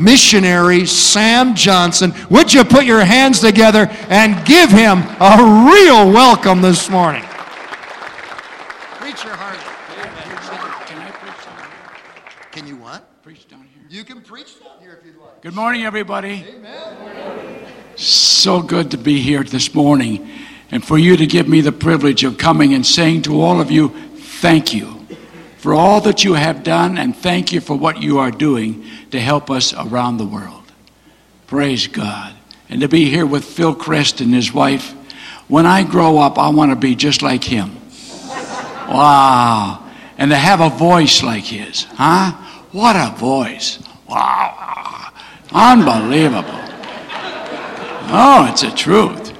missionary Sam Johnson. Would you put your hands together and give him a real welcome this morning? Preach your heart. Can I preach down here? Can you what? Preach down here. You can preach down here if you'd like. Good morning, everybody. Amen. So good to be here this morning and for you to give me the privilege of coming and saying to all of you, thank you for all that you have done and thank you for what you are doing to help us around the world. Praise God. And to be here with Phil Crest and his wife. When I grow up, I want to be just like him. Wow. And to have a voice like his. Huh? What a voice. Wow. Unbelievable. Oh, it's the truth.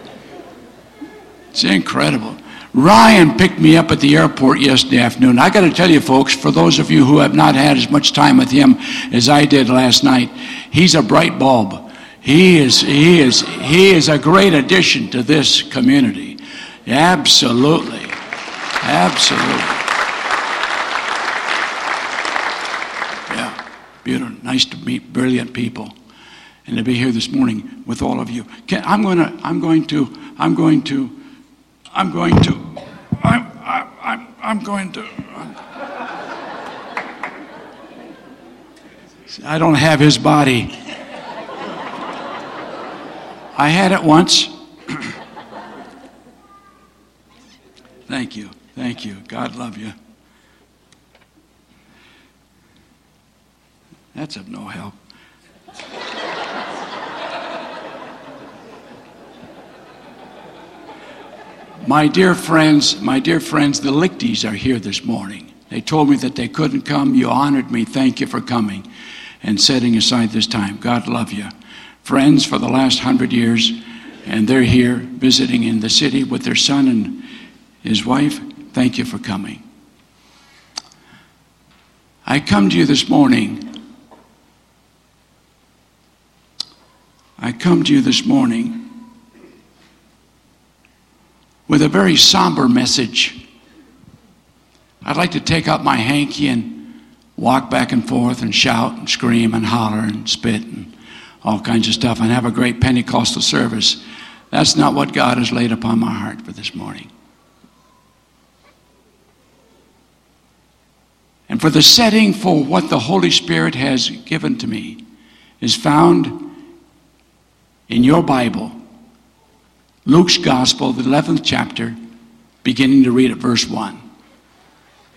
It's incredible. Ryan picked me up at the airport yesterday afternoon. I got to tell you, folks, for those of you who have not had as much time with him as I did last night, he's a bright bulb. He is, he is, he is a great addition to this community. Absolutely. Absolutely. Yeah, beautiful. Nice to meet brilliant people and to be here this morning with all of you. Can, I'm going to, I'm going to, I'm going to, I'm going to, I'm, going to. I don't have his body. I had it once. Thank you. Thank you. God love you. That's of no help. My dear friends, my dear friends, the Lichties are here this morning. They told me that they couldn't come. You honored me. Thank you for coming and setting aside this time. God love you. Friends for the last hundred years, and they're here visiting in the city with their son and his wife. Thank you for coming. I come to you this morning. I come to you this morning with a very somber message. I'd like to take out my hanky and walk back and forth and shout and scream and holler and spit and all kinds of stuff and have a great Pentecostal service. That's not what God has laid upon my heart for this morning. And for the setting for what the Holy Spirit has given to me is found in your Bible Luke's Gospel, the 11th chapter, beginning to read at verse 1.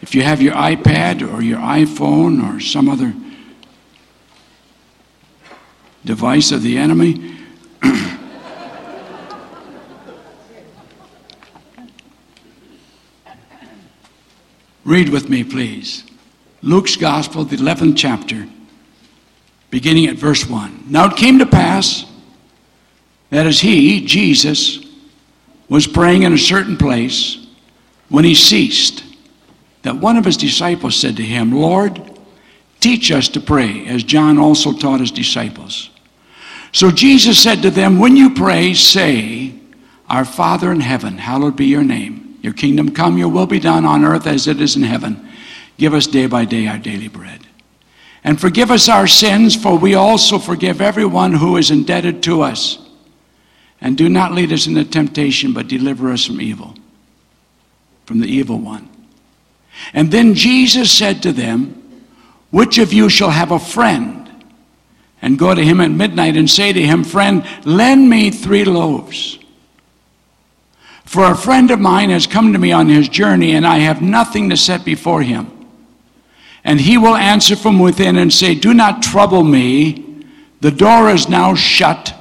If you have your iPad or your iPhone or some other device of the enemy, read with me, please. Luke's Gospel, the 11th chapter, beginning at verse 1. Now it came to pass that as he, Jesus, was praying in a certain place, when he ceased, that one of his disciples said to him, Lord, teach us to pray, as John also taught his disciples. So Jesus said to them, When you pray, say, Our Father in heaven, hallowed be your name. Your kingdom come, your will be done on earth as it is in heaven. Give us day by day our daily bread. And forgive us our sins, for we also forgive everyone who is indebted to us and do not lead us into temptation, but deliver us from evil, from the evil one. And then Jesus said to them, Which of you shall have a friend? And go to him at midnight and say to him, Friend, lend me three loaves. For a friend of mine has come to me on his journey, and I have nothing to set before him. And he will answer from within and say, Do not trouble me. The door is now shut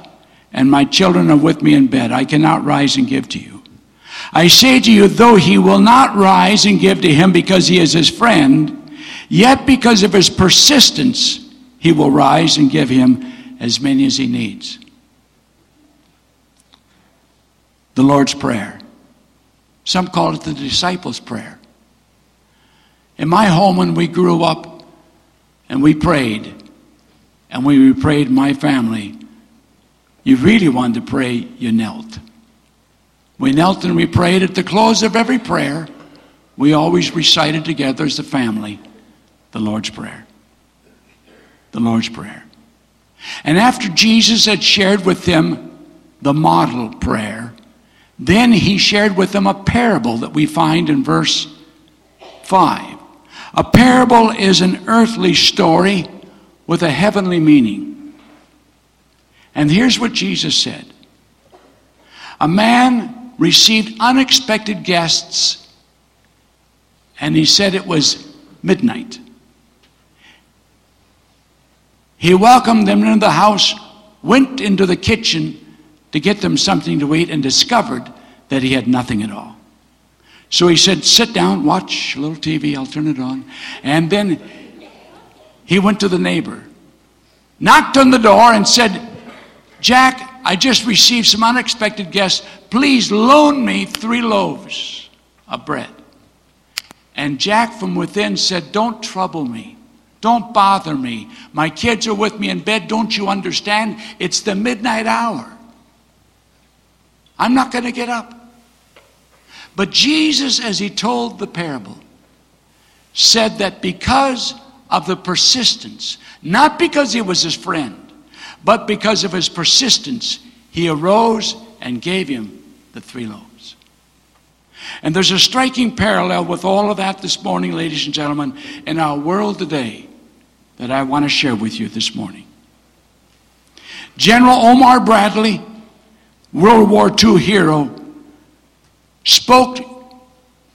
and my children are with me in bed. I cannot rise and give to you. I say to you, though he will not rise and give to him because he is his friend, yet because of his persistence, he will rise and give him as many as he needs. The Lord's Prayer. Some call it the disciples' prayer. In my home, when we grew up and we prayed, and we prayed my family, you really wanted to pray, you knelt. We knelt and we prayed at the close of every prayer. We always recited together as a family the Lord's Prayer. The Lord's Prayer. And after Jesus had shared with them the model prayer, then he shared with them a parable that we find in verse 5. A parable is an earthly story with a heavenly meaning. And here's what Jesus said A man received unexpected guests, and he said it was midnight. He welcomed them into the house, went into the kitchen to get them something to eat, and discovered that he had nothing at all. So he said, Sit down, watch a little TV, I'll turn it on. And then he went to the neighbor, knocked on the door, and said, Jack, I just received some unexpected guests. Please loan me three loaves of bread. And Jack from within said, Don't trouble me. Don't bother me. My kids are with me in bed. Don't you understand? It's the midnight hour. I'm not going to get up. But Jesus, as he told the parable, said that because of the persistence, not because he was his friend, but because of his persistence, he arose and gave him the three loaves. And there's a striking parallel with all of that this morning, ladies and gentlemen, in our world today that I want to share with you this morning. General Omar Bradley, World War II hero, spoke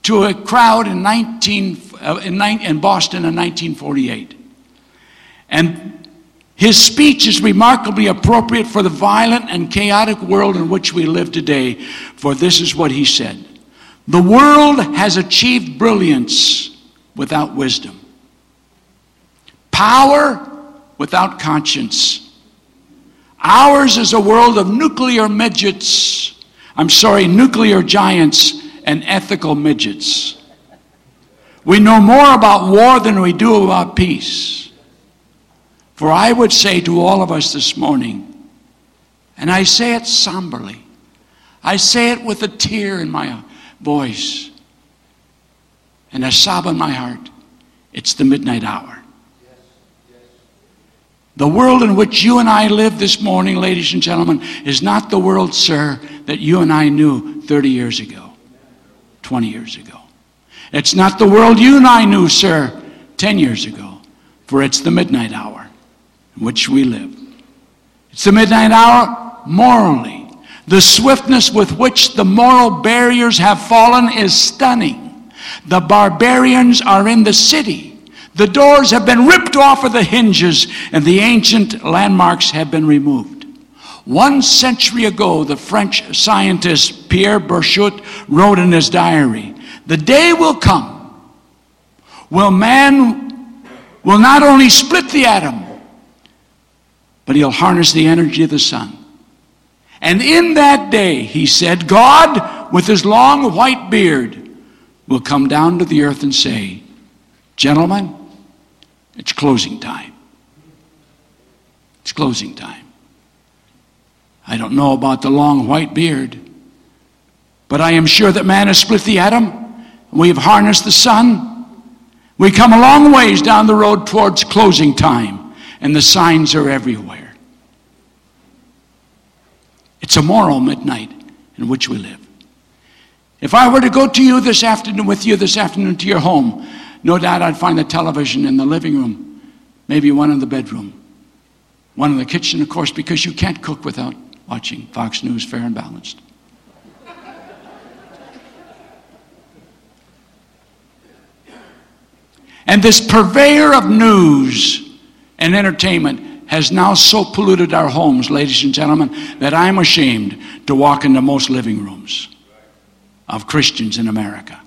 to a crowd in, 19, uh, in, in Boston in 1948. And his speech is remarkably appropriate for the violent and chaotic world in which we live today, for this is what he said The world has achieved brilliance without wisdom power without conscience. Ours is a world of nuclear midgets. I'm sorry, nuclear giants and ethical midgets. We know more about war than we do about peace. For I would say to all of us this morning, and I say it somberly, I say it with a tear in my voice and a sob in my heart. It's the midnight hour. The world in which you and I live this morning, ladies and gentlemen, is not the world, sir, that you and I knew 30 years ago, 20 years ago. It's not the world you and I knew, sir, 10 years ago, for it's the midnight hour in which we live. It's the midnight hour morally. The swiftness with which the moral barriers have fallen is stunning. The barbarians are in the city. The doors have been ripped off of the hinges and the ancient landmarks have been removed. One century ago, the French scientist Pierre Bouchut wrote in his diary, The day will come will man will not only split the atom, but he'll harness the energy of the sun. And in that day, he said, God, with his long white beard, will come down to the earth and say, Gentlemen, it's closing time. It's closing time. I don't know about the long white beard, but I am sure that man has split the atom. We have harnessed the sun. We come a long ways down the road towards closing time, and the signs are everywhere. It's a moral midnight in which we live. If I were to go to you this afternoon, with you this afternoon to your home, no doubt I'd find the television in the living room, maybe one in the bedroom, one in the kitchen, of course, because you can't cook without watching Fox News Fair and Balanced. And this purveyor of news and entertainment has now so polluted our homes, ladies and gentlemen, that I'm ashamed to walk into most living rooms of Christians in America.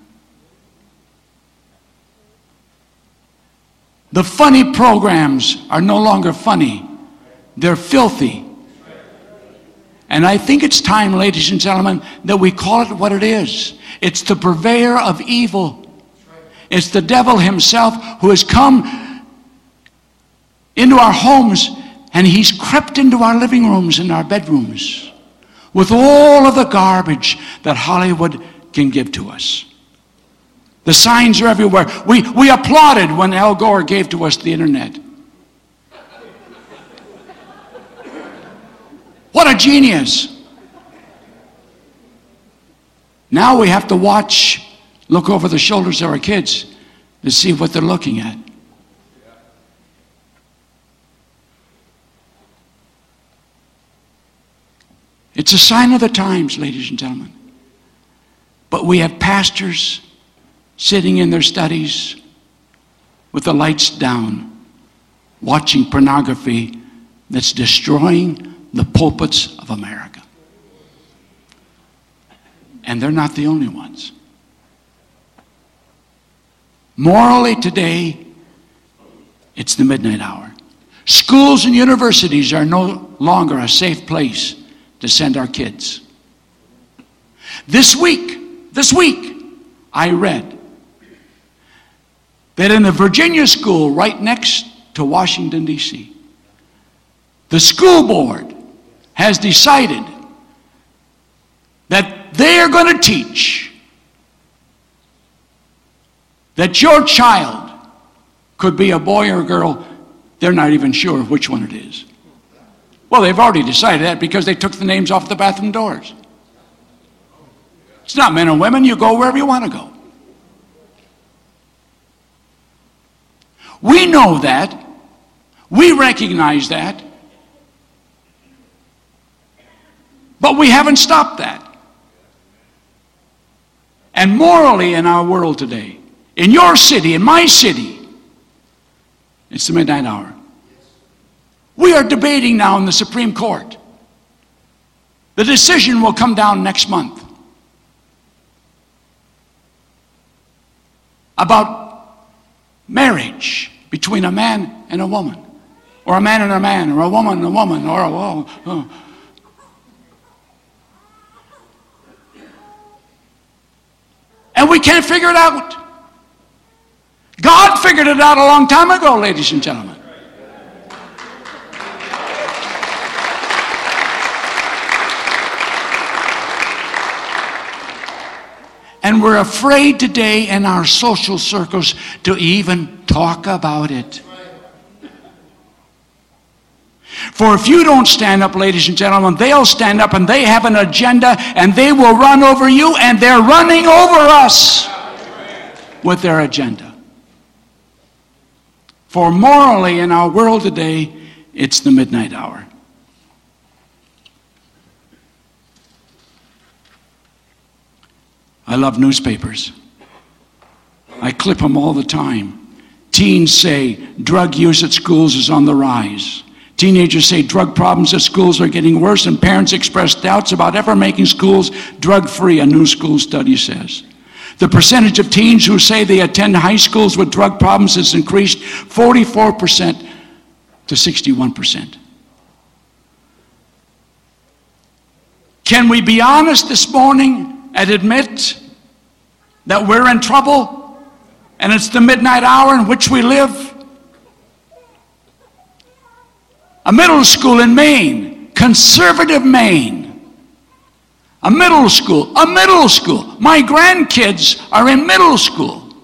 The funny programs are no longer funny, they're filthy. And I think it's time, ladies and gentlemen, that we call it what it is. It's the purveyor of evil. It's the devil himself who has come into our homes and he's crept into our living rooms and our bedrooms with all of the garbage that Hollywood can give to us. The signs are everywhere. We, we applauded when Al Gore gave to us the internet. What a genius. Now we have to watch, look over the shoulders of our kids to see what they're looking at. It's a sign of the times, ladies and gentlemen. But we have pastors sitting in their studies with the lights down, watching pornography that's destroying the pulpits of America. And they're not the only ones. Morally, today, it's the midnight hour. Schools and universities are no longer a safe place to send our kids. This week, this week, I read that in a Virginia school right next to Washington, D.C., the school board has decided that they are going to teach that your child could be a boy or a girl. They're not even sure which one it is. Well, they've already decided that because they took the names off the bathroom doors. It's not men and women, you go wherever you want to go. We know that. We recognize that. But we haven't stopped that. And morally, in our world today, in your city, in my city, it's the midnight hour. We are debating now in the Supreme Court. The decision will come down next month about marriage between a man and a woman, or a man and a man, or a woman and a woman, or a. Uh, and we can't figure it out. God figured it out a long time ago, ladies and gentlemen. And we're afraid today in our social circles to even talk about it. For if you don't stand up, ladies and gentlemen, they'll stand up and they have an agenda and they will run over you and they're running over us with their agenda. For morally, in our world today, it's the midnight hour. I love newspapers. I clip them all the time. Teens say drug use at schools is on the rise. Teenagers say drug problems at schools are getting worse, and parents express doubts about ever making schools drug free, a new school study says. The percentage of teens who say they attend high schools with drug problems has increased 44% to 61%. Can we be honest this morning and admit that we're in trouble and it's the midnight hour in which we live? A middle school in Maine, conservative Maine. A middle school, a middle school. My grandkids are in middle school.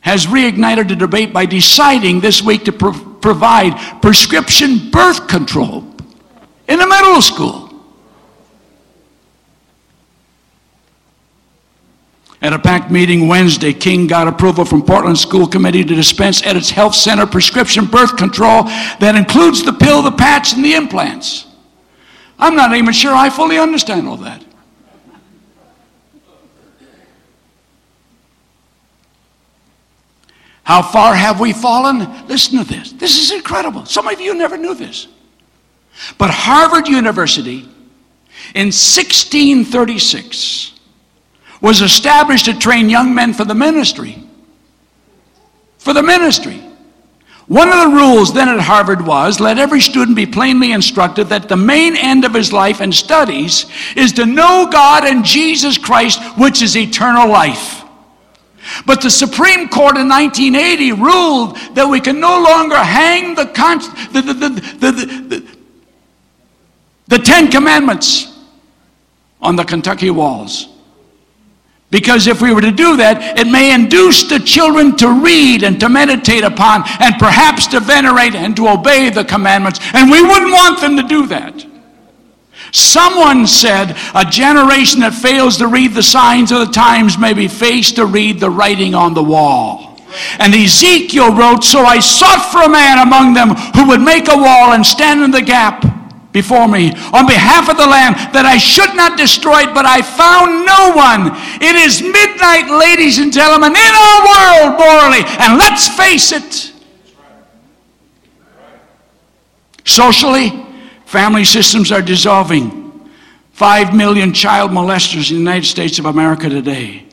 Has reignited the debate by deciding this week to pro- provide prescription birth control in a middle school. At a packed meeting Wednesday, King got approval from Portland School Committee to dispense at its health center prescription birth control that includes the pill, the patch, and the implants. I'm not even sure I fully understand all that. How far have we fallen? Listen to this. This is incredible. Some of you never knew this. But Harvard University in 1636 was established to train young men for the ministry. For the ministry. One of the rules then at Harvard was let every student be plainly instructed that the main end of his life and studies is to know God and Jesus Christ, which is eternal life. But the Supreme Court in 1980 ruled that we can no longer hang the, the, the, the, the Ten Commandments on the Kentucky walls Because if we were to do that, it may induce the children to read and to meditate upon and perhaps to venerate and to obey the commandments. And we wouldn't want them to do that. Someone said a generation that fails to read the signs of the times may be faced to read the writing on the wall. And Ezekiel wrote, So I sought for a man among them who would make a wall and stand in the gap before me on behalf of the land that I should not destroy it, but I found no one. It is midnight, ladies and gentlemen, in our world, morally, and let's face it. Socially, family systems are dissolving. Five million child molesters in the United States of America today.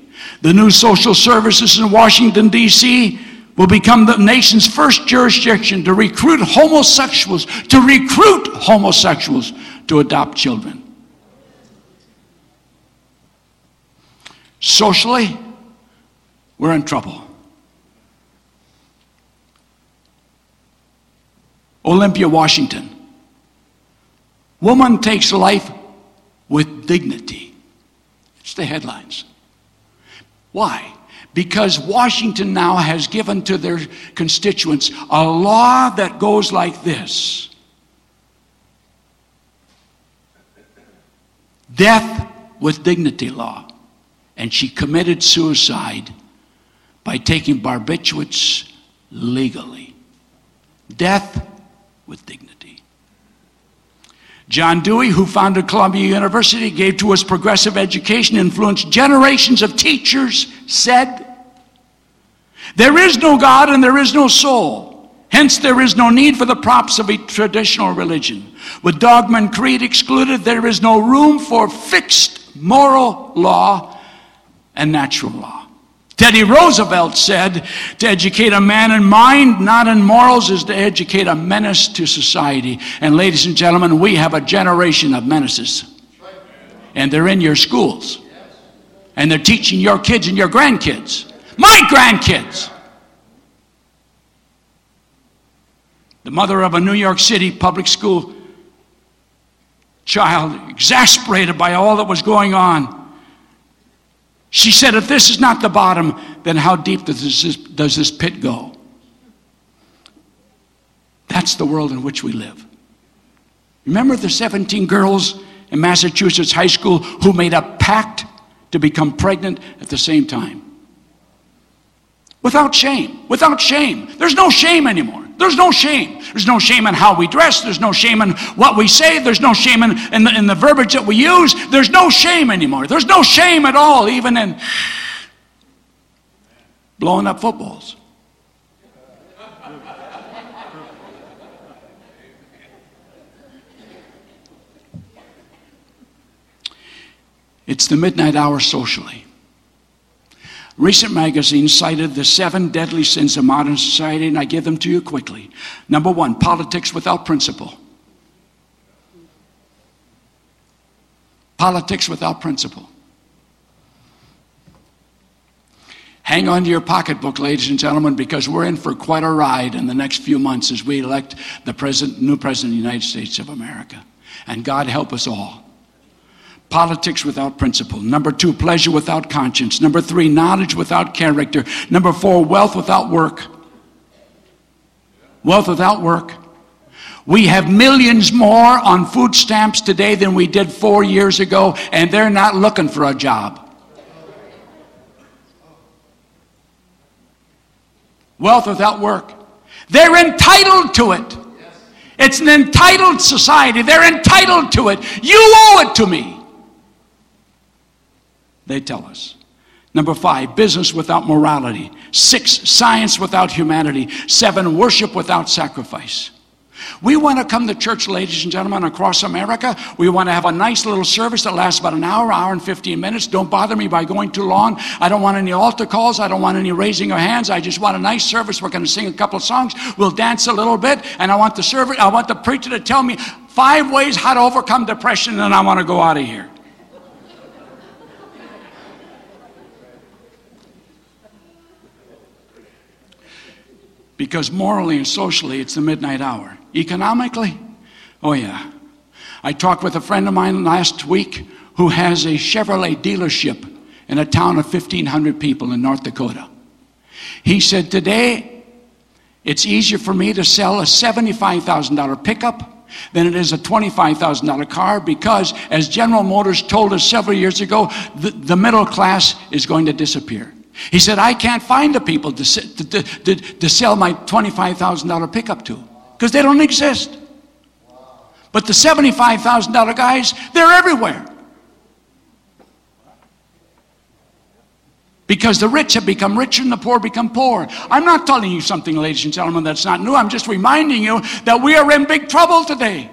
The new social services in Washington, D.C will become the nation's first jurisdiction to recruit homosexuals, to recruit homosexuals to adopt children. Socially, we're in trouble. Olympia, Washington. Woman takes life with dignity. It's the headlines. Why? Because Washington now has given to their constituents a law that goes like this Death with dignity law. And she committed suicide by taking barbiturates legally. Death with dignity. John Dewey, who founded Columbia University, gave to us progressive education, influenced generations of teachers, said, There is no God and there is no soul. Hence, there is no need for the props of a traditional religion. With dogma and creed excluded, there is no room for fixed moral law and natural law. Teddy Roosevelt said, to educate a man in mind, not in morals, is to educate a menace to society. And ladies and gentlemen, we have a generation of menaces. And they're in your schools. And they're teaching your kids and your grandkids. My grandkids. The mother of a New York City public school child, exasperated by all that was going on, she said, If this is not the bottom, then how deep does this, does this pit go? That's the world in which we live. Remember the 17 girls in Massachusetts high school who made a pact to become pregnant at the same time? Without shame. Without shame. There's no shame anymore. There's no shame. There's no shame in how we dress. There's no shame in what we say. There's no shame in, in, the, in the verbiage that we use. There's no shame anymore. There's no shame at all, even in blowing up footballs. It's the midnight hour socially. Recent magazines cited the seven deadly sins of modern society, and I give them to you quickly. Number one, politics without principle. Politics without principle. Hang on to your pocketbook, ladies and gentlemen, because we're in for quite a ride in the next few months as we elect the president, new president of the United States of America. And God help us all. Politics without principle. Number two, pleasure without conscience. Number three, knowledge without character. Number four, wealth without work. Wealth without work. We have millions more on food stamps today than we did four years ago, and they're not looking for a job. Wealth without work. They're entitled to it. It's an entitled society. They're entitled to it. You owe it to me they tell us. Number five, business without morality. Six, science without humanity. Seven, worship without sacrifice. We want to come to church, ladies and gentlemen, across America. We want to have a nice little service that lasts about an hour, hour and 15 minutes. Don't bother me by going too long. I don't want any altar calls. I don't want any raising of hands. I just want a nice service. We're going to sing a couple of songs. We'll dance a little bit. And I want the service, I want the preacher to tell me five ways how to overcome depression, and I want to go out of here. Because morally and socially it's the midnight hour. Economically, oh yeah. I talked with a friend of mine last week who has a Chevrolet dealership in a town of 1,500 people in North Dakota. He said, Today, it's easier for me to sell a $75,000 pickup than it is a $25,000 car because, as General Motors told us several years ago, the, the middle class is going to disappear. He said, I can't find the people to, to, to, to sell my $25,000 pickup to because they don't exist. But the $75,000 guys, they're everywhere. Because the rich have become richer and the poor become poor. I'm not telling you something, ladies and gentlemen, that's not new. I'm just reminding you that we are in big trouble today.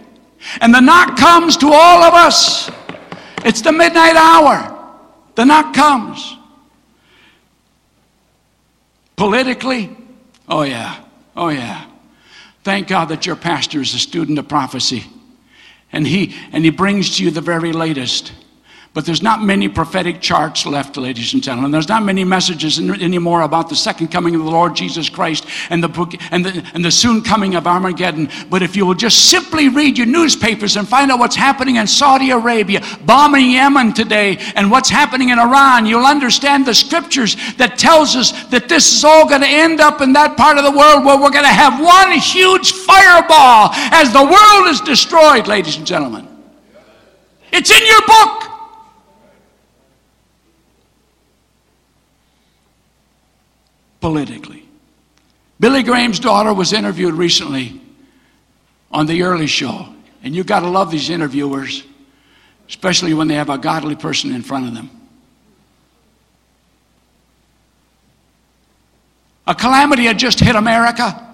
And the knock comes to all of us. It's the midnight hour. The knock comes. Politically, oh yeah, oh yeah. Thank God that your pastor is a student of prophecy. And he, and he brings to you the very latest. But there's not many prophetic charts left, ladies and gentlemen. There's not many messages anymore about the second coming of the Lord Jesus Christ and the, book, and the, and the soon coming of Armageddon. But if you will just simply read your newspapers and find out what's happening in Saudi Arabia, bombing Yemen today, and what's happening in Iran, you'll understand the scriptures that tells us that this is all going to end up in that part of the world where we're going to have one huge fireball as the world is destroyed, ladies and gentlemen. It's in your book. Politically. Billy Graham's daughter was interviewed recently on the early show. And you've got to love these interviewers, especially when they have a godly person in front of them. A calamity had just hit America,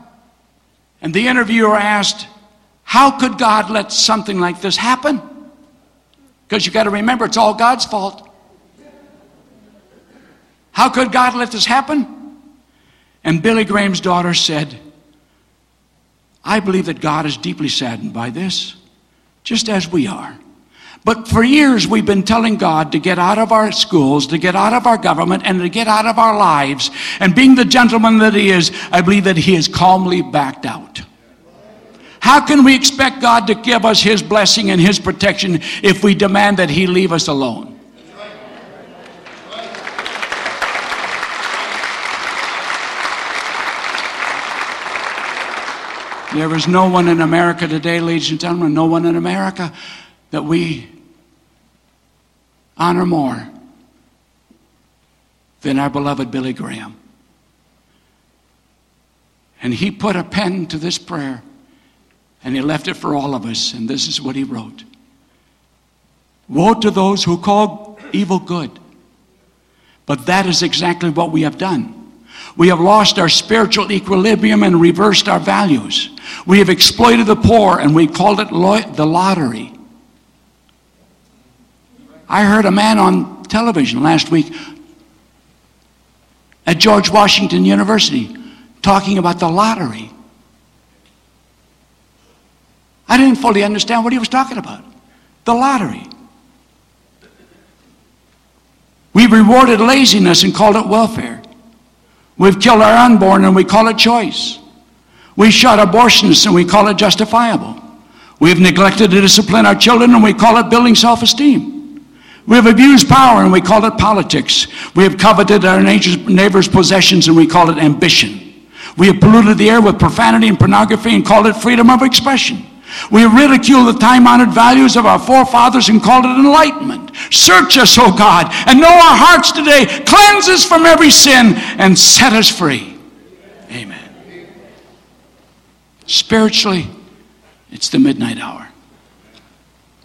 and the interviewer asked, How could God let something like this happen? Because you've got to remember, it's all God's fault. How could God let this happen? And Billy Graham's daughter said, I believe that God is deeply saddened by this, just as we are. But for years, we've been telling God to get out of our schools, to get out of our government, and to get out of our lives. And being the gentleman that He is, I believe that He has calmly backed out. How can we expect God to give us His blessing and His protection if we demand that He leave us alone? There is no one in America today, ladies and gentlemen, no one in America that we honor more than our beloved Billy Graham. And he put a pen to this prayer and he left it for all of us. And this is what he wrote Woe to those who call evil good. But that is exactly what we have done. We have lost our spiritual equilibrium and reversed our values. We have exploited the poor and we called it lo- the lottery. I heard a man on television last week at George Washington University talking about the lottery. I didn't fully understand what he was talking about. The lottery. We've rewarded laziness and called it welfare. We've killed our unborn and we call it choice. We shot abortionists and we call it justifiable. We've neglected to discipline our children and we call it building self esteem. We have abused power and we call it politics. We have coveted our neighbor's possessions and we call it ambition. We have polluted the air with profanity and pornography and called it freedom of expression. We ridicule the time honored values of our forefathers and called it enlightenment. Search us, O God, and know our hearts today. Cleanse us from every sin and set us free. Amen. Spiritually, it's the midnight hour.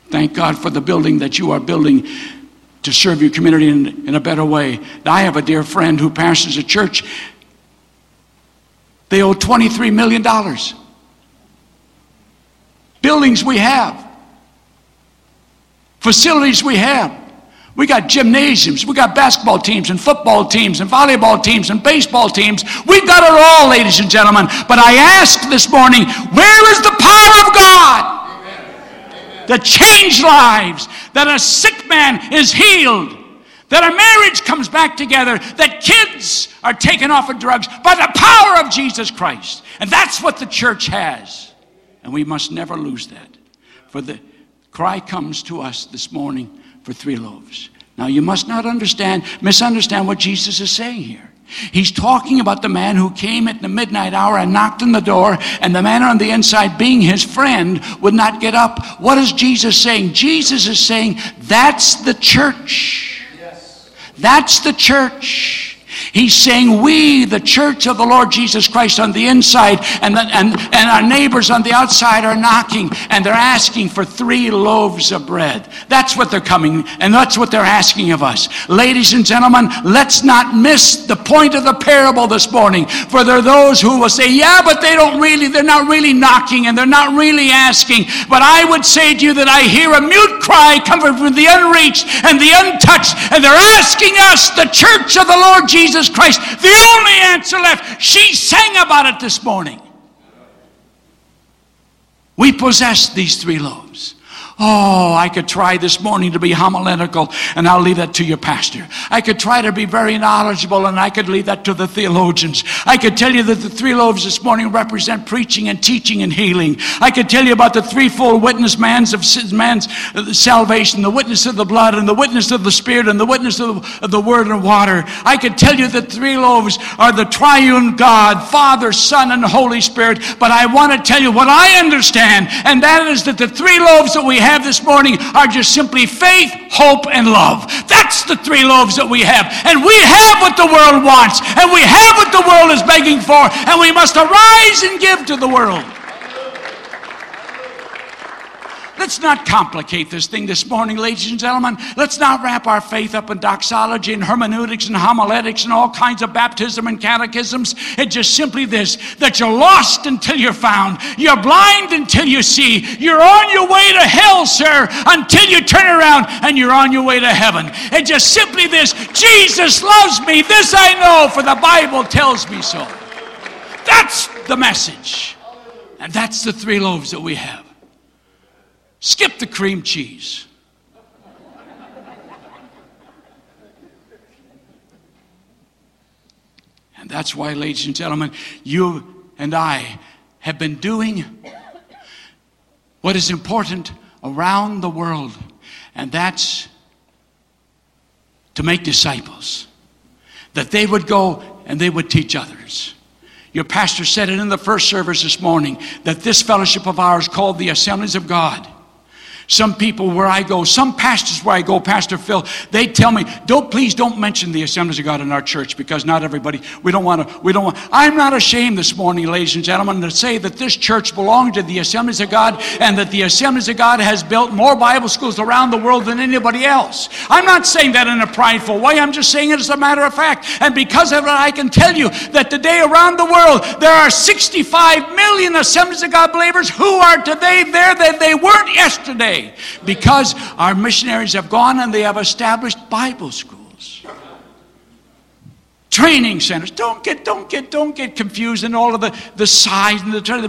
Thank God for the building that you are building to serve your community in, in a better way. I have a dear friend who pastors a church. They owe $23 million buildings we have, facilities we have. We got gymnasiums, we got basketball teams and football teams and volleyball teams and baseball teams. We've got it all, ladies and gentlemen. But I ask this morning, where is the power of God? That changed lives, that a sick man is healed, that a marriage comes back together, that kids are taken off of drugs by the power of Jesus Christ. And that's what the church has. And we must never lose that. For the cry comes to us this morning for three loaves. Now, you must not understand, misunderstand what Jesus is saying here. He's talking about the man who came at the midnight hour and knocked on the door, and the man on the inside, being his friend, would not get up. What is Jesus saying? Jesus is saying, That's the church. Yes. That's the church. He's saying, We, the church of the Lord Jesus Christ on the inside, and, the, and, and our neighbors on the outside are knocking, and they're asking for three loaves of bread. That's what they're coming, and that's what they're asking of us. Ladies and gentlemen, let's not miss the point of the parable this morning. For there are those who will say, Yeah, but they don't really, they're not really knocking, and they're not really asking. But I would say to you that I hear a mute cry coming from the unreached and the untouched, and they're asking us, the church of the Lord Jesus Jesus Christ, the only answer left. She sang about it this morning. We possess these three loaves. Oh, I could try this morning to be homiletical, and I'll leave that to your pastor. I could try to be very knowledgeable, and I could leave that to the theologians. I could tell you that the three loaves this morning represent preaching and teaching and healing. I could tell you about the threefold witness man's of man's uh, salvation, the witness of the blood, and the witness of the Spirit, and the witness of the, of the Word and water. I could tell you that three loaves are the triune God, Father, Son, and Holy Spirit. But I want to tell you what I understand, and that is that the three loaves that we have this morning are just simply faith, hope, and love. That's the three loaves that we have. And we have what the world wants, and we have what the world is begging for, and we must arise and give to the world. Let's not complicate this thing this morning, ladies and gentlemen. Let's not wrap our faith up in doxology and hermeneutics and homiletics and all kinds of baptism and catechisms. It's just simply this that you're lost until you're found. You're blind until you see. You're on your way to hell, sir, until you turn around and you're on your way to heaven. It's just simply this Jesus loves me. This I know, for the Bible tells me so. That's the message. And that's the three loaves that we have. Skip the cream cheese. And that's why, ladies and gentlemen, you and I have been doing what is important around the world, and that's to make disciples. That they would go and they would teach others. Your pastor said it in the first service this morning that this fellowship of ours, called the Assemblies of God, some people where I go, some pastors where I go, Pastor Phil, they tell me, don't please don't mention the assemblies of God in our church because not everybody, we don't want to, we don't want. I'm not ashamed this morning, ladies and gentlemen, to say that this church belongs to the assemblies of God and that the assemblies of God has built more Bible schools around the world than anybody else. I'm not saying that in a prideful way. I'm just saying it as a matter of fact. And because of it, I can tell you that today around the world, there are 65 million assemblies of God believers who are today there that they weren't yesterday today because our missionaries have gone and they have established Bible schools. Training centers. Don't get, don't get, don't get confused in all of the, the size and the turn.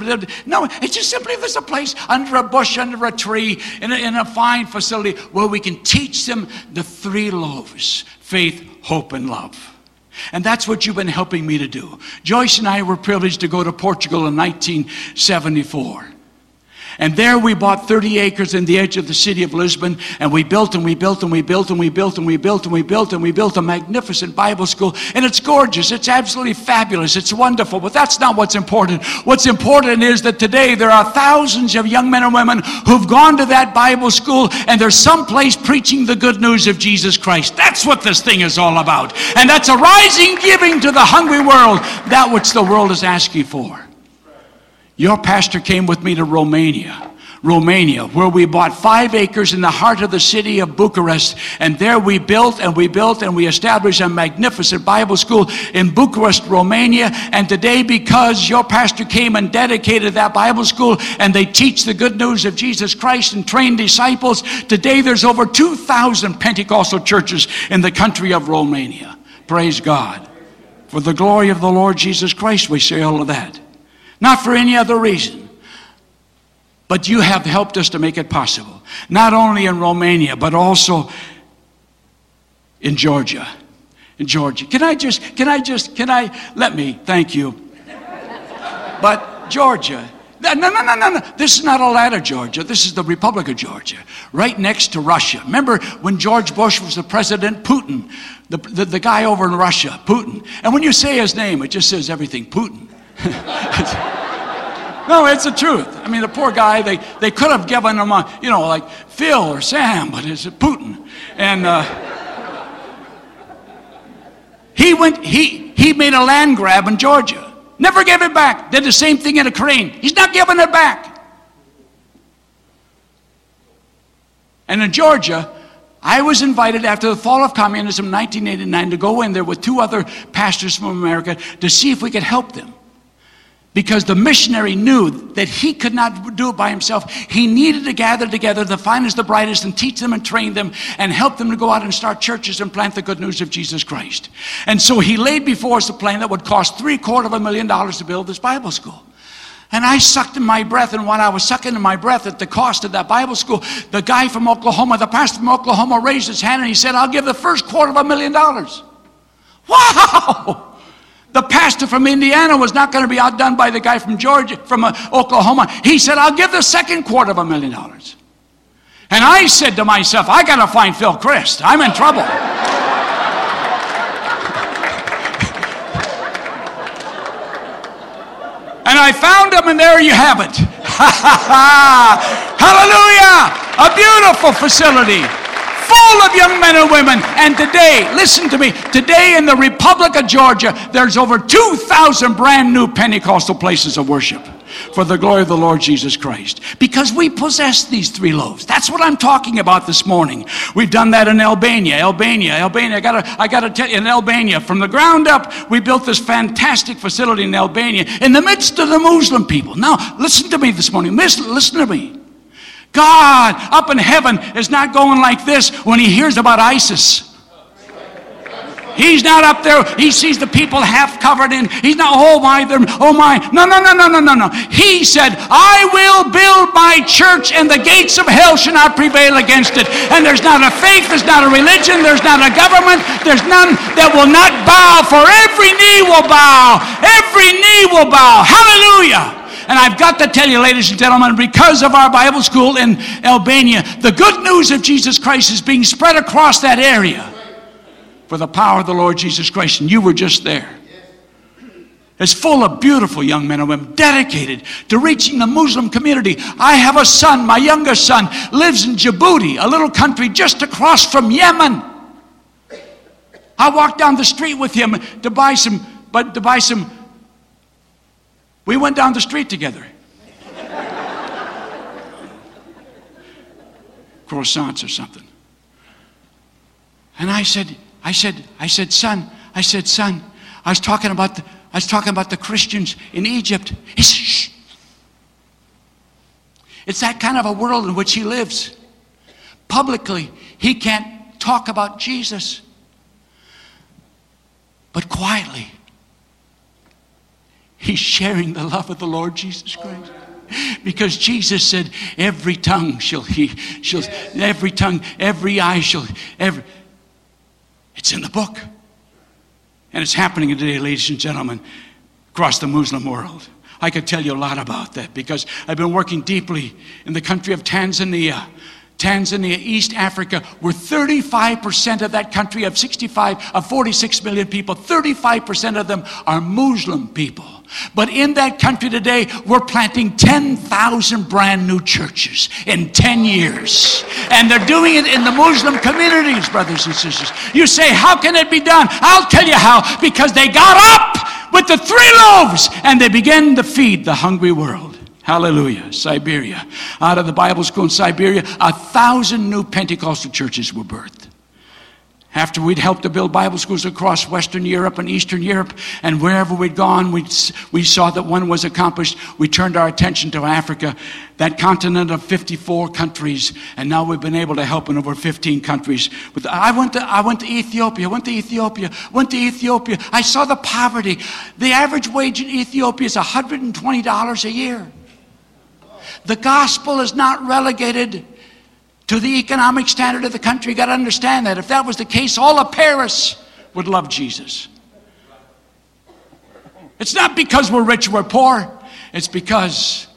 no, it's just simply there's a place under a bush, under a tree, in a, in a fine facility where we can teach them the three loaves faith, hope, and love. And that's what you've been helping me to do. Joyce and I were privileged to go to Portugal in 1974. And there we bought 30 acres in the edge of the city of Lisbon, and we built and we built and we built and we built and we built and we built and we built a magnificent Bible school. And it's gorgeous. It's absolutely fabulous. It's wonderful. But that's not what's important. What's important is that today there are thousands of young men and women who've gone to that Bible school and they're someplace preaching the good news of Jesus Christ. That's what this thing is all about. And that's a rising giving to the hungry world, that which the world is asking for. Your pastor came with me to Romania. Romania, where we bought five acres in the heart of the city of Bucharest. And there we built and we built and we established a magnificent Bible school in Bucharest, Romania. And today, because your pastor came and dedicated that Bible school and they teach the good news of Jesus Christ and train disciples, today there's over 2,000 Pentecostal churches in the country of Romania. Praise God. For the glory of the Lord Jesus Christ, we say all of that. Not for any other reason. But you have helped us to make it possible. Not only in Romania, but also in Georgia. In Georgia. Can I just, can I just, can I, let me, thank you. But Georgia, No, no, no, no, no. This is not Atlanta, Georgia. This is the Republic of Georgia, right next to Russia. Remember when George Bush was the president? Putin, the, the, the guy over in Russia, Putin. And when you say his name, it just says everything Putin. No, it's the truth. I mean, the poor guy, they, they could have given him a, you know, like Phil or Sam, but it's Putin. And uh, he went, he, he made a land grab in Georgia. Never gave it back. Did the same thing in Ukraine. He's not giving it back. And in Georgia, I was invited after the fall of communism in 1989 to go in there with two other pastors from America to see if we could help them because the missionary knew that he could not do it by himself. He needed to gather together the finest, the brightest, and teach them and train them and help them to go out and start churches and plant the good news of Jesus Christ. And so he laid before us a plan that would cost three quarter of a million dollars to build this Bible school. And I sucked in my breath, and while I was sucking in my breath at the cost of that Bible school, the guy from Oklahoma, the pastor from Oklahoma, raised his hand and he said, I'll give the first quarter of a million dollars. Wow! The pastor from Indiana was not going to be outdone by the guy from Georgia, from uh, Oklahoma. He said, I'll give the second quarter of a million dollars. And I said to myself, I got to find Phil Christ. I'm in trouble. and I found him, and there you have it. Hallelujah! A beautiful facility full of young men and women. And today, listen to me, today in the Republic of Georgia, there's over 2,000 brand new Pentecostal places of worship for the glory of the Lord Jesus Christ. Because we possess these three loaves. That's what I'm talking about this morning. We've done that in Albania, Albania, Albania. I gotta, I gotta tell you, in Albania, from the ground up, we built this fantastic facility in Albania in the midst of the Muslim people. Now, listen to me this morning. Listen, listen to me. God up in heaven is not going like this when he hears about ISIS. He's not up there. He sees the people half covered in. He's not, oh my, oh my. No, no, no, no, no, no, no. He said, I will build my church and the gates of hell shall not prevail against it. And there's not a faith, there's not a religion, there's not a government, there's none that will not bow, for every knee will bow. Every knee will bow. Hallelujah. And I've got to tell you, ladies and gentlemen, because of our Bible school in Albania, the good news of Jesus Christ is being spread across that area for the power of the Lord Jesus Christ. And you were just there. It's full of beautiful young men and women dedicated to reaching the Muslim community. I have a son, my youngest son, lives in Djibouti, a little country just across from Yemen. I walked down the street with him to buy some, but to buy some we went down the street together. Croissants or something. And I said, I said, I said, son, I said, son, I was talking about the, I was talking about the Christians in Egypt. He said, shh. It's that kind of a world in which he lives. Publicly, he can't talk about Jesus. But quietly, He's sharing the love of the Lord Jesus Christ. Because Jesus said, every tongue shall he, shall, every tongue, every eye shall, every. It's in the book. And it's happening today, ladies and gentlemen, across the Muslim world. I could tell you a lot about that because I've been working deeply in the country of Tanzania Tanzania, East Africa, where 35% of that country of 65, of 46 million people, 35% of them are Muslim people. But in that country today, we're planting 10,000 brand new churches in 10 years. And they're doing it in the Muslim communities, brothers and sisters. You say, How can it be done? I'll tell you how. Because they got up with the three loaves and they began to feed the hungry world. Hallelujah. Siberia. Out of the Bible school in Siberia, a thousand new Pentecostal churches were birthed. After we'd helped to build Bible schools across Western Europe and Eastern Europe, and wherever we'd gone, we we saw that one was accomplished. We turned our attention to Africa, that continent of 54 countries, and now we've been able to help in over 15 countries. With, I, went to, I went to Ethiopia, went to Ethiopia, went to Ethiopia. I saw the poverty. The average wage in Ethiopia is $120 a year. The gospel is not relegated to the economic standard of the country. You got to understand that. If that was the case, all of Paris would love Jesus. It's not because we're rich or we're poor, it's because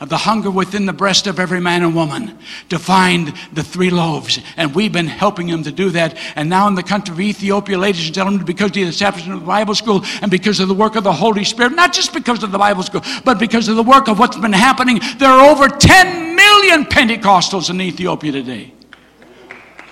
of the hunger within the breast of every man and woman to find the three loaves. And we've been helping them to do that. And now in the country of Ethiopia, ladies and gentlemen, because of the establishment of the Bible school and because of the work of the Holy Spirit, not just because of the Bible school, but because of the work of what's been happening, there are over 10 million Pentecostals in Ethiopia today.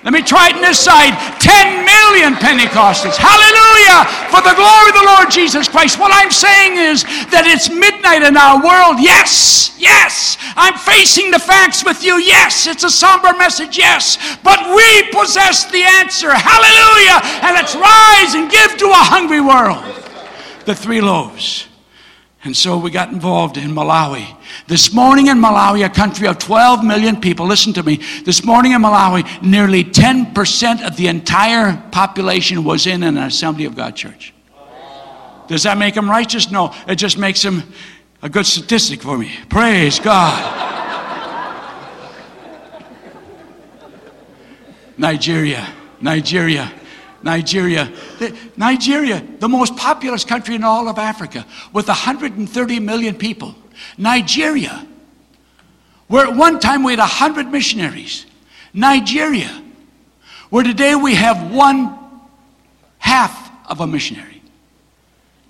Let me try it on this side. 10 million Pentecostals. Hallelujah! For the glory of the Lord Jesus Christ. What I'm saying is that it's midnight in our world. Yes, yes. I'm facing the facts with you. Yes, it's a somber message. Yes. But we possess the answer. Hallelujah! And let's rise and give to a hungry world the three loaves. And so we got involved in Malawi. This morning in Malawi, a country of 12 million people, listen to me. This morning in Malawi, nearly 10% of the entire population was in an Assembly of God church. Does that make them righteous? No, it just makes them a good statistic for me. Praise God. Nigeria, Nigeria. Nigeria. Nigeria, the most populous country in all of Africa, with 130 million people. Nigeria, where at one time we had 100 missionaries. Nigeria, where today we have one half of a missionary,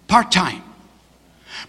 part time.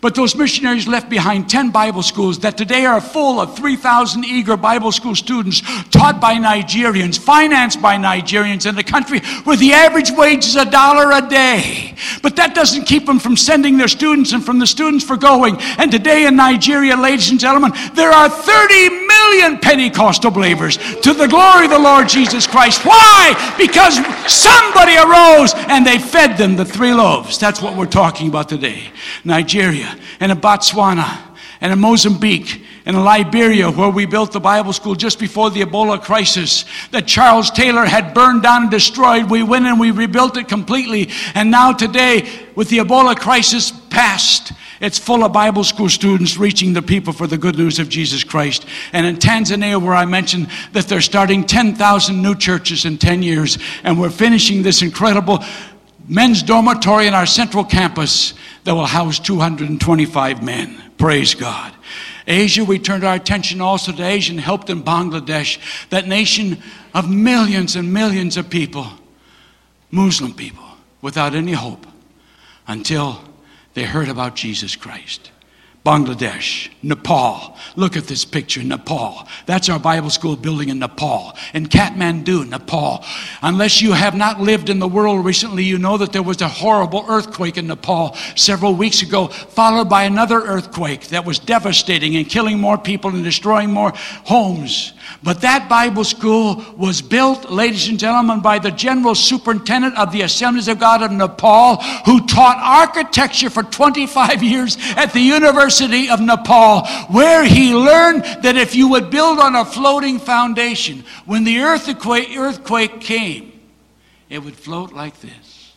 But those missionaries left behind 10 Bible schools that today are full of 3,000 eager Bible school students taught by Nigerians, financed by Nigerians in a country where the average wage is a dollar a day. But that doesn't keep them from sending their students and from the students for going. And today in Nigeria, ladies and gentlemen, there are 30 million Pentecostal believers to the glory of the Lord Jesus Christ. Why? Because somebody arose and they fed them the three loaves. That's what we're talking about today. Nigeria and in Botswana and in Mozambique and in Liberia, where we built the Bible school just before the Ebola crisis that Charles Taylor had burned down and destroyed. We went and we rebuilt it completely. And now, today, with the Ebola crisis past, it's full of Bible school students reaching the people for the good news of Jesus Christ. And in Tanzania, where I mentioned that they're starting 10,000 new churches in 10 years, and we're finishing this incredible men's dormitory in our central campus that will house 225 men. Praise God. Asia, we turned our attention also to Asia and helped in Bangladesh, that nation of millions and millions of people, Muslim people, without any hope, until they heard about Jesus Christ. Bangladesh, Nepal. Look at this picture, Nepal. That's our Bible school building in Nepal. In Kathmandu, Nepal. Unless you have not lived in the world recently, you know that there was a horrible earthquake in Nepal several weeks ago, followed by another earthquake that was devastating and killing more people and destroying more homes. But that Bible school was built, ladies and gentlemen, by the general superintendent of the Assemblies of God of Nepal, who taught architecture for 25 years at the University of Nepal, where he learned that if you would build on a floating foundation, when the earthquake, earthquake came, it would float like this.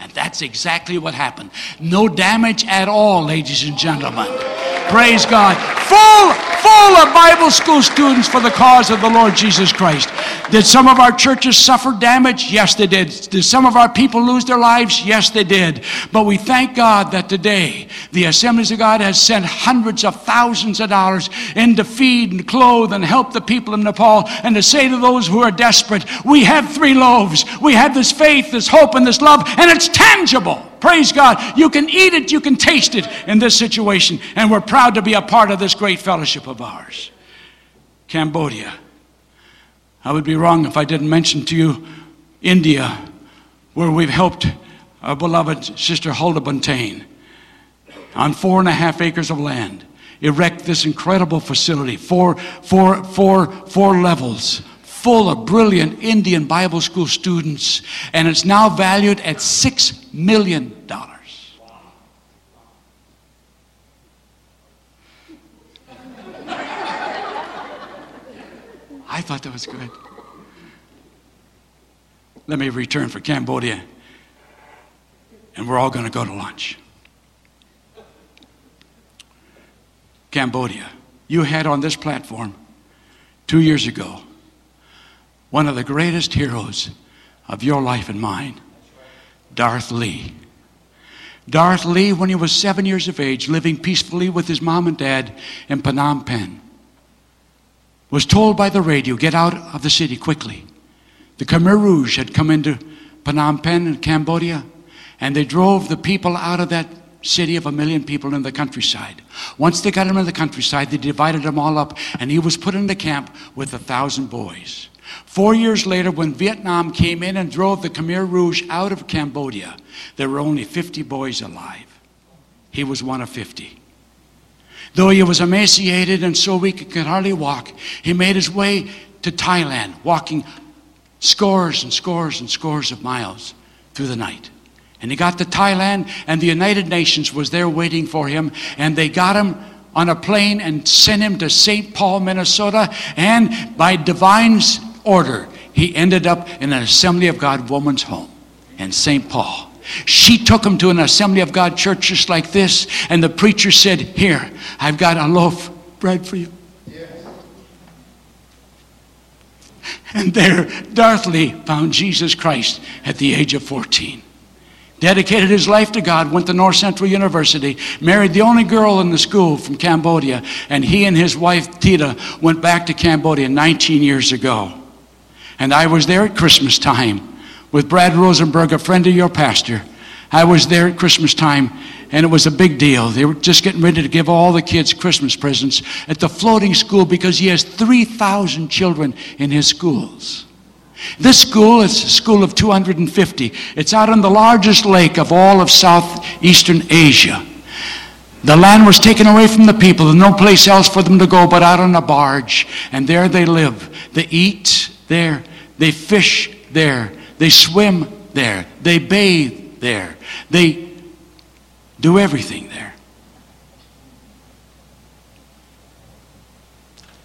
And that's exactly what happened. No damage at all, ladies and gentlemen. Praise God. Full, full of Bible school students for the cause of the Lord Jesus Christ. Did some of our churches suffer damage? Yes, they did. Did some of our people lose their lives? Yes, they did. But we thank God that today the Assemblies of God has sent hundreds of thousands of dollars in to feed and clothe and help the people of Nepal and to say to those who are desperate, we have three loaves. We have this faith, this hope, and this love, and it's tangible. Praise God. You can eat it, you can taste it in this situation. And we're proud to be a part of this great fellowship of ours. Cambodia. I would be wrong if I didn't mention to you India, where we've helped our beloved sister Huldah Buntain on four and a half acres of land erect this incredible facility, four, four, four, four levels full of brilliant Indian Bible school students, and it's now valued at $6 million. I thought that was good. Let me return for Cambodia, and we're all going to go to lunch. Cambodia, you had on this platform two years ago one of the greatest heroes of your life and mine, Darth Lee. Darth Lee, when he was seven years of age, living peacefully with his mom and dad in Phnom Penh, was told by the radio, get out of the city quickly. The Khmer Rouge had come into Phnom Penh in Cambodia, and they drove the people out of that city of a million people in the countryside. Once they got him in the countryside, they divided them all up, and he was put into camp with a thousand boys. Four years later, when Vietnam came in and drove the Khmer Rouge out of Cambodia, there were only 50 boys alive. He was one of 50. Though he was emaciated and so weak he could hardly walk, he made his way to Thailand, walking scores and scores and scores of miles through the night. And he got to Thailand, and the United Nations was there waiting for him, and they got him on a plane and sent him to St. Paul, Minnesota, and by divine order, he ended up in an Assembly of God woman's home in St. Paul. She took him to an Assembly of God church just like this, and the preacher said, Here, I've got a loaf of bread for you. Yes. And there, Darth Lee found Jesus Christ at the age of 14. Dedicated his life to God, went to North Central University, married the only girl in the school from Cambodia, and he and his wife Tita went back to Cambodia 19 years ago. And I was there at Christmas time with Brad Rosenberg, a friend of your pastor. I was there at Christmas time, and it was a big deal. They were just getting ready to give all the kids Christmas presents at the floating school because he has 3,000 children in his schools. This school is a school of 250. It's out on the largest lake of all of southeastern Asia. The land was taken away from the people. There's no place else for them to go but out on a barge. And there they live. They eat there. They fish there. They swim there. They bathe there. They do everything there.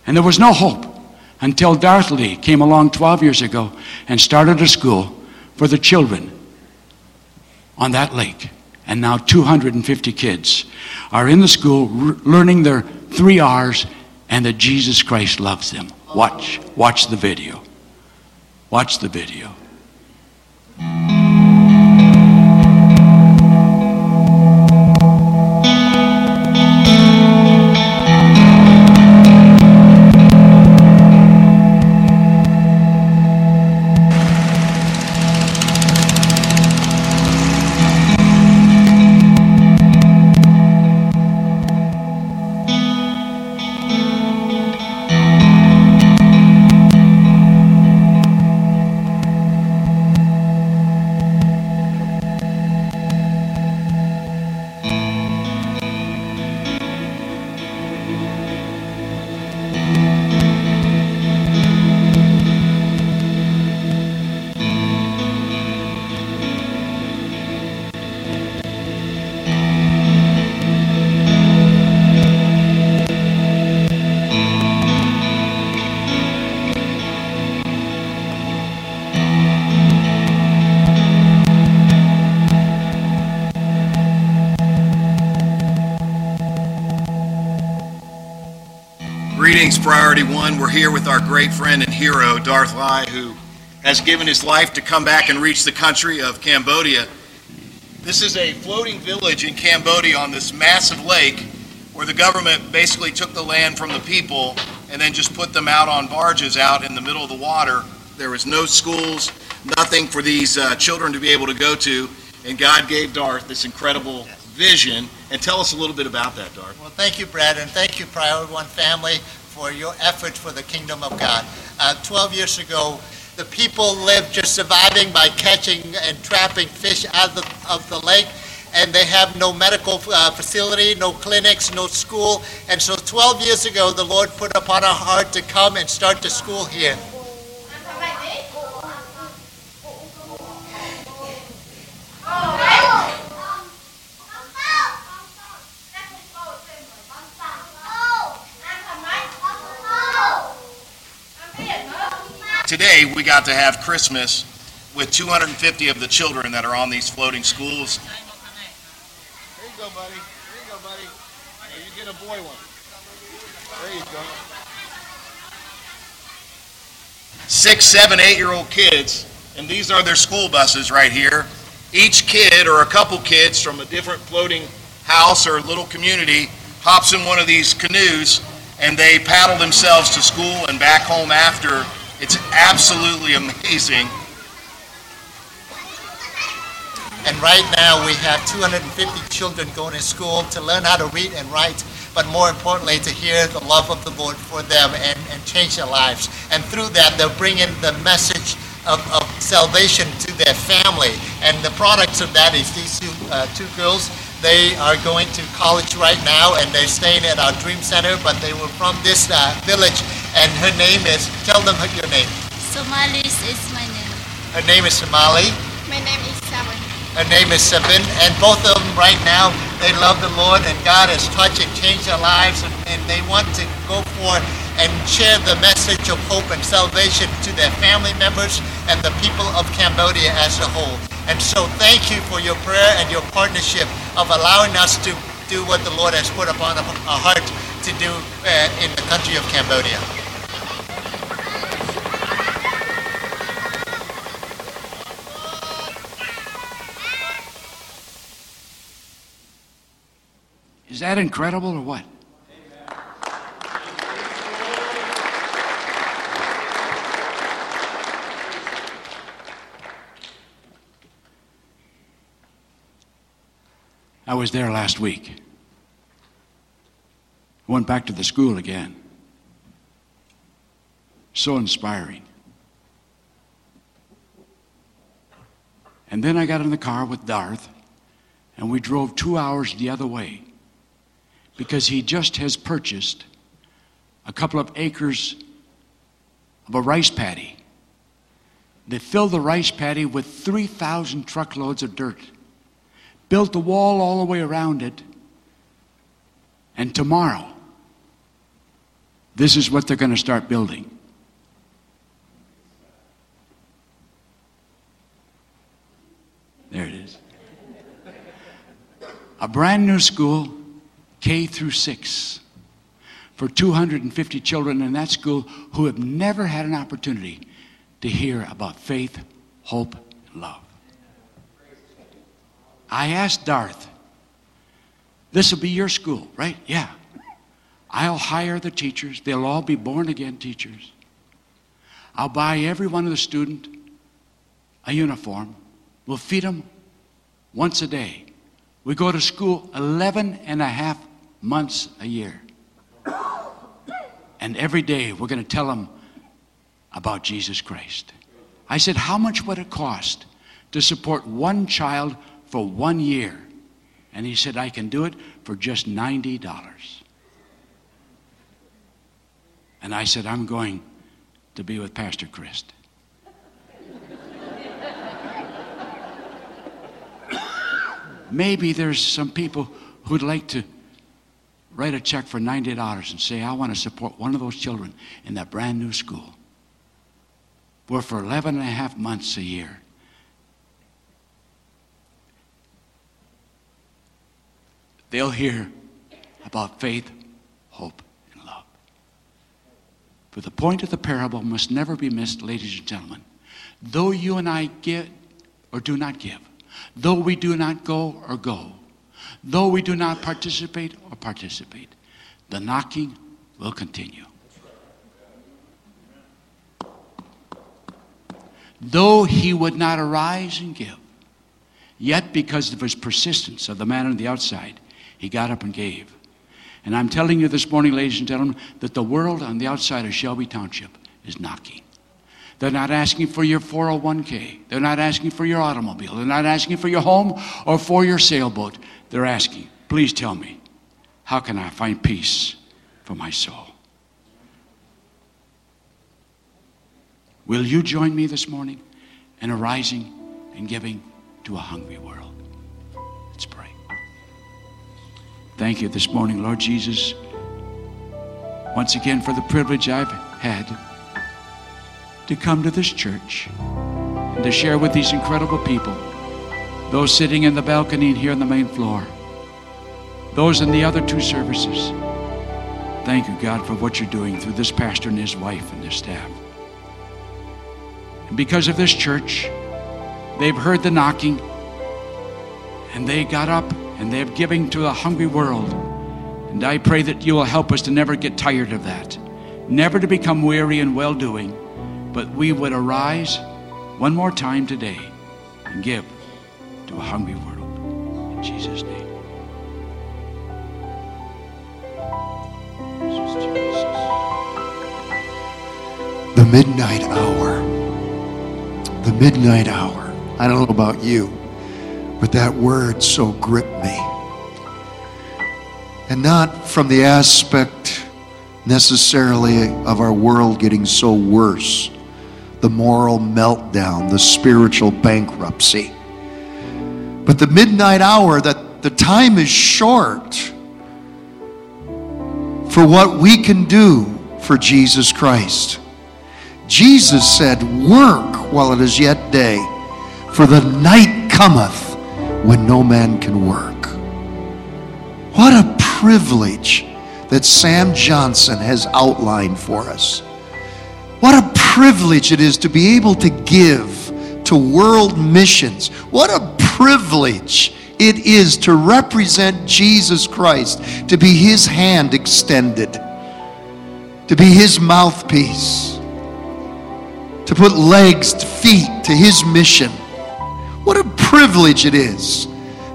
And there was no hope until Darth Lee came along 12 years ago and started a school for the children on that lake. And now 250 kids are in the school learning their three R's and that Jesus Christ loves them. Watch, watch the video. Watch the video. We're here with our great friend and hero, Darth Lai, who has given his life to come back and reach the country of Cambodia. This is a floating village in Cambodia on this massive lake where the government basically took the land from the people and then just put them out on barges out in the middle of the water. There was no schools, nothing for these uh, children to be able to go to, and God gave Darth this incredible vision. And tell us a little bit about that, Darth. Well, thank you, Brad, and thank you, Priority One family, for your effort for the kingdom of God. Uh, 12 years ago, the people lived just surviving by catching and trapping fish out of the, of the lake, and they have no medical uh, facility, no clinics, no school. And so 12 years ago, the Lord put upon our heart to come and start the school here. Today we got to have Christmas with 250 of the children that are on these floating schools. There you go, buddy. There you go, buddy. you get a boy one. There you go. Six, seven, eight-year-old kids, and these are their school buses right here. Each kid or a couple kids from a different floating house or little community hops in one of these canoes and they paddle themselves to school and back home after. It's absolutely amazing. And right now, we have 250 children going to school to learn how to read and write, but more importantly, to hear the love of the Lord for them and, and change their lives. And through that, they're bringing the message of, of salvation to their family. And the products of that is these two, uh, two girls. They are going to college right now, and they're staying at our Dream Center, but they were from this uh, village, and her name is, tell them her- your name. Somalis is my name. Her name is Somali. My name is Saban. Her name is Sabin, and both of them right now, they love the Lord, and God has touched and changed their lives, and, and they want to go forth and share the message of hope and salvation to their family members and the people of Cambodia as a whole. And so thank you for your prayer and your partnership of allowing us to do what the Lord has put upon our heart to do uh, in the country of Cambodia. Is that incredible or what? Was there last week. I Went back to the school again. So inspiring. And then I got in the car with Darth, and we drove two hours the other way because he just has purchased a couple of acres of a rice paddy. They filled the rice paddy with 3,000 truckloads of dirt, built a wall all the way around it, and tomorrow, this is what they're going to start building. There it is. A brand new school, K through 6, for 250 children in that school who have never had an opportunity to hear about faith, hope, and love. I asked Darth, this will be your school, right? Yeah. I'll hire the teachers. They'll all be born again teachers. I'll buy every one of the student a uniform. We'll feed them once a day. We go to school 11 and a half months a year. And every day we're going to tell them about Jesus Christ. I said, How much would it cost to support one child for one year? And he said, I can do it for just $90. And I said, I'm going to be with Pastor Christ. Maybe there's some people who'd like to write a check for $90 and say, I want to support one of those children in that brand new school. Where for 11 and a half months a year, they'll hear about faith, hope, and love. But the point of the parable must never be missed, ladies and gentlemen. Though you and I give or do not give, though we do not go or go, though we do not participate or participate, the knocking will continue. Though he would not arise and give, yet because of his persistence of the man on the outside, he got up and gave. And I'm telling you this morning, ladies and gentlemen, that the world on the outside of Shelby Township is knocking. They're not asking for your 401k. They're not asking for your automobile. They're not asking for your home or for your sailboat. They're asking, please tell me, how can I find peace for my soul? Will you join me this morning in arising and giving to a hungry world? Thank you this morning, Lord Jesus, once again for the privilege I've had to come to this church and to share with these incredible people, those sitting in the balcony and here on the main floor, those in the other two services. Thank you, God, for what you're doing through this pastor and his wife and their staff. And because of this church, they've heard the knocking, And they got up and they're giving to a hungry world. And I pray that you will help us to never get tired of that, never to become weary in well doing, but we would arise one more time today and give to a hungry world. In Jesus' name. The midnight hour. The midnight hour. I don't know about you, but that word so gripped me. And not from the aspect necessarily of our world getting so worse, the moral meltdown, the spiritual bankruptcy. But the midnight hour, that the time is short for what we can do for Jesus Christ. Jesus said, Work while it is yet day, for the night cometh when no man can work. What a privilege that Sam Johnson has outlined for us. What a privilege it is to be able to give to world missions. What a privilege it is to represent Jesus Christ, to be his hand extended, to be his mouthpiece, to put legs, feet to his mission. What a privilege it is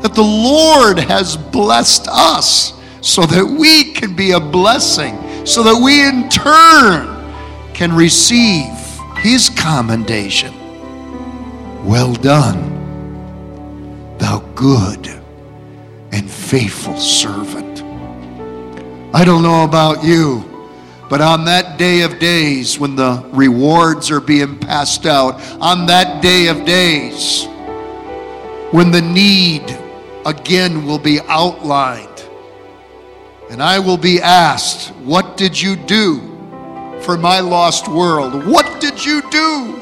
that the Lord has blessed us so that we can be a blessing, so that we in turn can receive his commendation. Well done, thou good and faithful servant. I don't know about you, but on that day of days when the rewards are being passed out, on that day of days when the need again will be outlined, and I will be asked, What did you do for my lost world? What did you do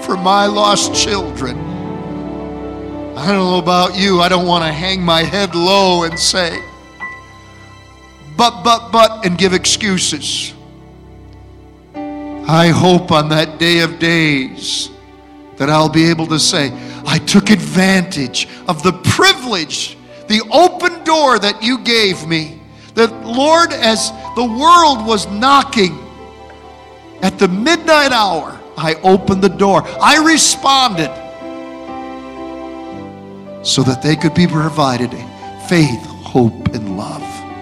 for my lost children? I don't know about you. I don't want to hang my head low and say, but, but, but, and give excuses. I hope on that day of days that I'll be able to say, I took advantage of the privilege, the open door that you gave me. That, Lord, as the world was knocking at the midnight hour, I opened the door. I responded so that they could be provided faith, hope, and love.